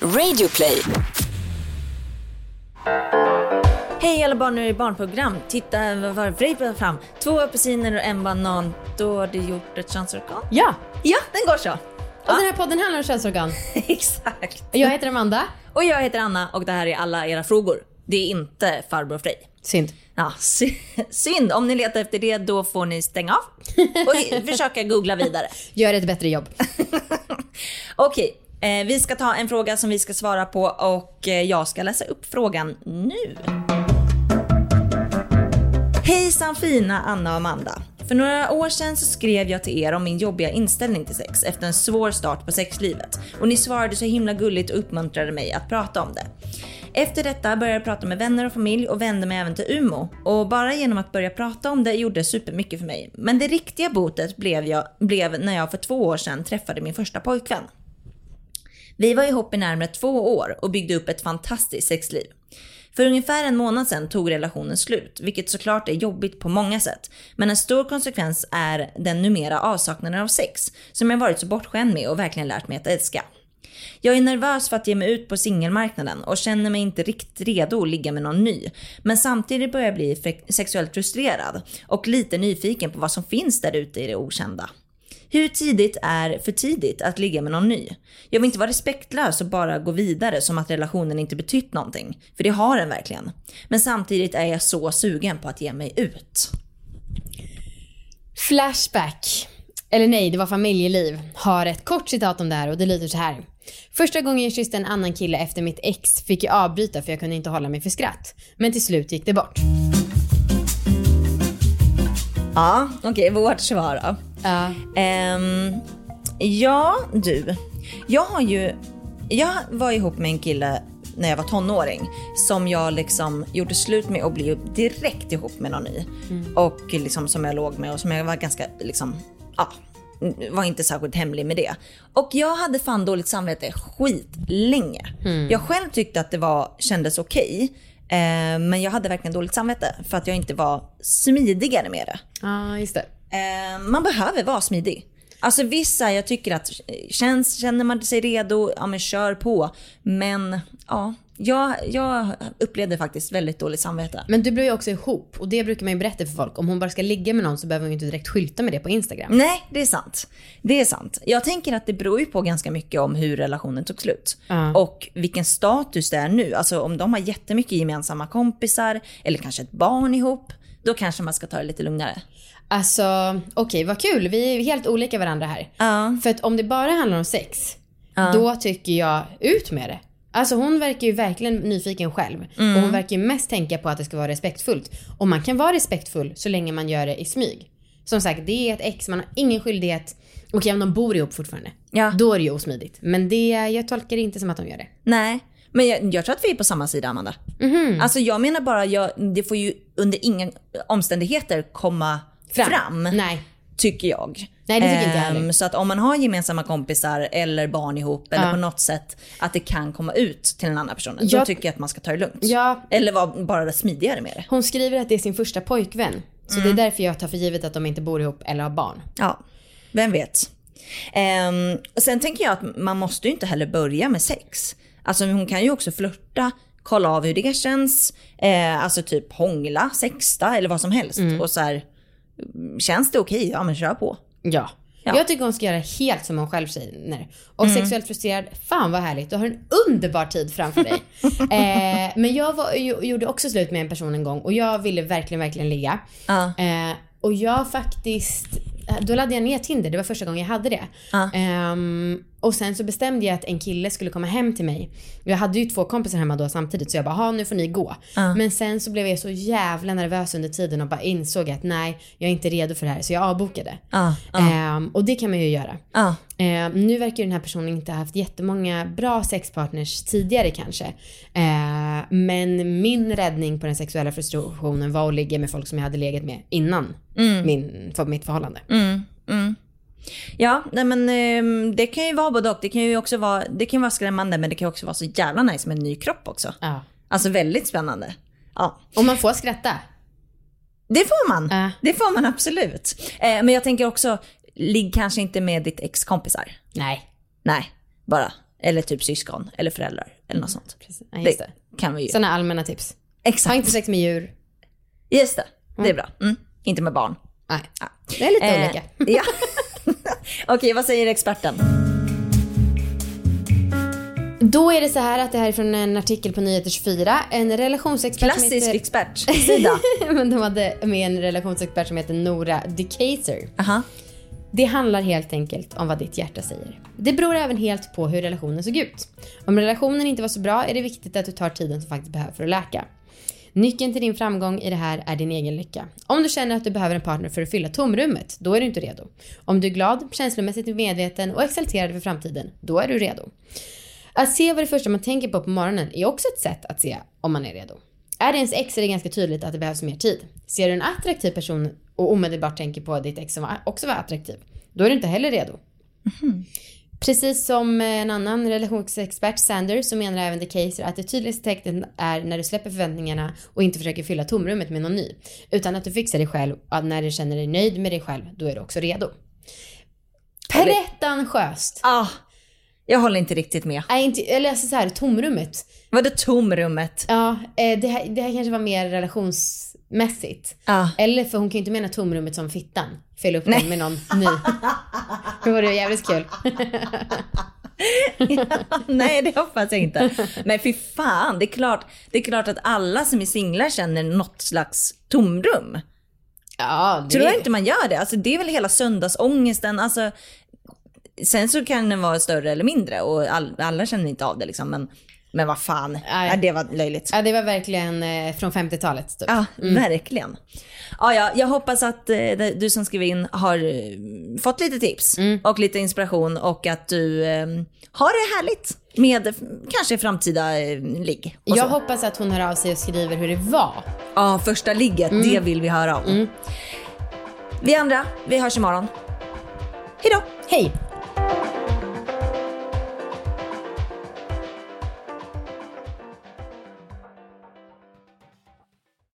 Radioplay. Hej alla barn, nu är det barnprogram. Titta vad Vrejp fram. Två apelsiner och en banan. Då har du gjort ett könsorgan. Ja, Ja, den går så. och den här podden handlar om könsorgan. Exakt. Jag heter Amanda. Och jag heter Anna och det här är alla era frågor. Det är inte farbror Frej. Synd. Ja, sy- synd. Om ni letar efter det, då får ni stänga av och försöka googla vidare. Gör ett bättre jobb. Okej, Eh, vi ska ta en fråga som vi ska svara på och eh, jag ska läsa upp frågan nu. Hejsan fina Anna och Amanda. För några år sedan så skrev jag till er om min jobbiga inställning till sex efter en svår start på sexlivet. Och ni svarade så himla gulligt och uppmuntrade mig att prata om det. Efter detta började jag prata med vänner och familj och vände mig även till Umo. Och bara genom att börja prata om det gjorde supermycket för mig. Men det riktiga botet blev, jag, blev när jag för två år sedan träffade min första pojkvän. Vi var ihop i närmare två år och byggde upp ett fantastiskt sexliv. För ungefär en månad sedan tog relationen slut, vilket såklart är jobbigt på många sätt. Men en stor konsekvens är den numera avsaknaden av sex, som jag varit så bortskämd med och verkligen lärt mig att älska. Jag är nervös för att ge mig ut på singelmarknaden och känner mig inte riktigt redo att ligga med någon ny. Men samtidigt börjar jag bli sexuellt frustrerad och lite nyfiken på vad som finns där ute i det okända. Hur tidigt är för tidigt att ligga med någon ny? Jag vill inte vara respektlös och bara gå vidare som att relationen inte betytt någonting. För det har den verkligen. Men samtidigt är jag så sugen på att ge mig ut. Flashback, eller nej, det var familjeliv, har ett kort citat om det här och det lyder så här. Första gången jag kysste en annan kille efter mitt ex fick jag avbryta för jag kunde inte hålla mig för skratt. Men till slut gick det bort. Ja, okej, vårt svar då. Ja. Ehm, ja, du. Jag har ju... Jag var ihop med en kille när jag var tonåring som jag liksom gjorde slut med och blev direkt ihop med någon ny. Och liksom som jag låg med och som jag var ganska liksom, ja, var inte särskilt hemlig med det. Och jag hade fan dåligt samvete skitlänge. Jag själv tyckte att det var, kändes okej. Eh, men jag hade verkligen dåligt samvete för att jag inte var smidigare med det. Ja, just det. Eh, man behöver vara smidig. Alltså vissa, jag tycker att känns, känner man sig redo, ja men kör på. Men ja, jag, jag upplevde faktiskt väldigt dåligt samvete. Men du blev ju också ihop och det brukar man ju berätta för folk. Om hon bara ska ligga med någon så behöver hon ju inte direkt skylta med det på Instagram. Nej, det är sant. Det är sant. Jag tänker att det beror ju på ganska mycket om hur relationen tog slut. Ja. Och vilken status det är nu. Alltså om de har jättemycket gemensamma kompisar eller kanske ett barn ihop. Då kanske man ska ta det lite lugnare. Alltså, okej vad kul. Vi är helt olika varandra här. Ja. För att om det bara handlar om sex, då tycker jag ut med det. Alltså hon verkar ju verkligen nyfiken själv. Och hon verkar ju mest tänka på att det ska vara respektfullt. Och man kan vara respektfull så länge man gör det i smyg. Som sagt, det är ett ex, man har ingen skyldighet. Okej om de bor ihop fortfarande. Ja. Då är det ju osmidigt. Men det, jag tolkar det inte som att de gör det. Nej, men jag, jag tror att vi är på samma sida Amanda. Mhm. Alltså jag menar bara, jag, det får ju under inga omständigheter komma fram. Fram. Nej. Tycker jag. Nej, det tycker inte jag Ehm, heller. Så att om man har gemensamma kompisar eller barn ihop eller Ja. på något sätt att det kan komma ut till en annan person. Då Jag- tycker jag att man ska ta det lugnt. Ja. Eller vara bara smidigare med det. Hon skriver att det är sin första pojkvän. Så det är därför jag tar för givet att de inte bor ihop eller har barn. Ja, vem vet. Ehm, och sen tänker jag att man måste ju inte heller börja med sex. Alltså hon kan ju också flörta, kolla av hur det känns, eh, alltså typ hångla, sexta eller vad som helst. Och så här, känns det okej, ja men kör på. Ja. Ja. Jag tycker hon ska göra helt som hon själv säger. Och sexuellt frustrerad, fan vad härligt. Du har en underbar tid framför dig. eh, men jag var, jo- gjorde också slut med en person en gång och jag ville verkligen, verkligen ligga. Ja. Eh, och jag faktiskt, eh, då laddade jag ner Tinder, det var första gången jag hade det. Ja. Ehm, och sen så bestämde jag att en kille skulle komma hem till mig. Jag hade ju två kompisar hemma då samtidigt så jag bara, "Ha, nu får ni gå. Men sen så blev jag så jävla nervös under tiden och bara insåg att nej, jag är inte redo för det här. Så jag avbokade. Ja, ja. Ehm, och det kan man ju göra. Ehm, nu verkar den här personen inte ha haft jättemånga bra sexpartners tidigare kanske. Ehm, men min räddning på den sexuella frustrationen var att ligga med folk som jag hade legat med innan min, för mitt förhållande. Mm, mm. Ja, nej men ehm, det kan ju vara både och. Det kan ju också vara, det kan vara skrämmande men det kan också vara så jävla nice med en ny kropp också. Ja. Alltså väldigt spännande. Ja, Och man får skratta. det får man. Ja. Det får man absolut. Eh, men jag tänker också, ligg kanske inte med ditt ex kompisar. Nej. Nej, bara Eller typ syskon eller föräldrar eller något sånt. Precis. Ja, just det. kan vi ju. Sådana allmänna tips. Exakt. Ha inte sex med djur. Just det, det är bra. Mm. Inte med barn. Nej. Det är lite Eh, olika. ja. Okej, vad säger experten? Då är det så här att det här är från en artikel på Nyheter 24. En relationsexpert som Klassisk heter... expertsida. Men de hade med en relationsexpert som heter Nora DeCaser. Aha. Det handlar helt enkelt om vad ditt hjärta säger. Det beror även helt på hur relationen såg ut. Om relationen inte var så bra är det viktigt att du tar tiden som faktiskt behövs för att läka. Nyckeln till din framgång i det här är din egen lycka. Om du känner att du behöver en partner för att fylla tomrummet, då är du inte redo. Om du är glad, känslomässigt medveten och exalterad för framtiden, då är du redo. Att se vad det första man tänker på på morgonen är också ett sätt att se om man är redo. Är det ens ex är det ganska tydligt att det behövs mer tid. Ser du en attraktiv person och omedelbart tänker på ditt ex som också var attraktiv, då är du inte heller redo. Mhm. Precis som en annan relationsexpert, Sander, så menar även The Caser att det tydligaste tecknet är när du släpper förväntningarna och inte försöker fylla tomrummet med någon ny. Utan att du fixar dig själv och när du känner dig nöjd med dig själv, då är du också redo. Pretentiöst! Ah, jag håller inte riktigt med. Nej, inte, eller alltså så här, tomrummet. Vadå tomrummet? Ja, eh, det här, det här kanske var mer relationsmässigt. Ah. Eller för hon kan ju inte mena tomrummet som fittan. Fylla upp den med någon ny. Det vore jävligt kul. Nej, det hoppas jag inte. Men fy fan, det är, klart, det är klart att alla som är singlar känner något slags tomrum. Ja, det Tror jag inte man gör det? Alltså det är väl hela söndagsångesten. Alltså, sen så kan den vara större eller mindre och all, alla känner inte av det liksom. Men, men vad fan, ja, det var löjligt. Ja, det var verkligen eh, från 50-talet typ. Ja, verkligen. Ja, ja, jag hoppas att eh, du som skrev in har eh, fått lite tips och lite inspiration och att du har det härligt med kanske framtida ligg. Jag så. hoppas att hon hör av sig och skriver hur det var. Ja, första ligget, det vill vi höra om. Vi andra, vi hörs imorgon. Hej då! Hej!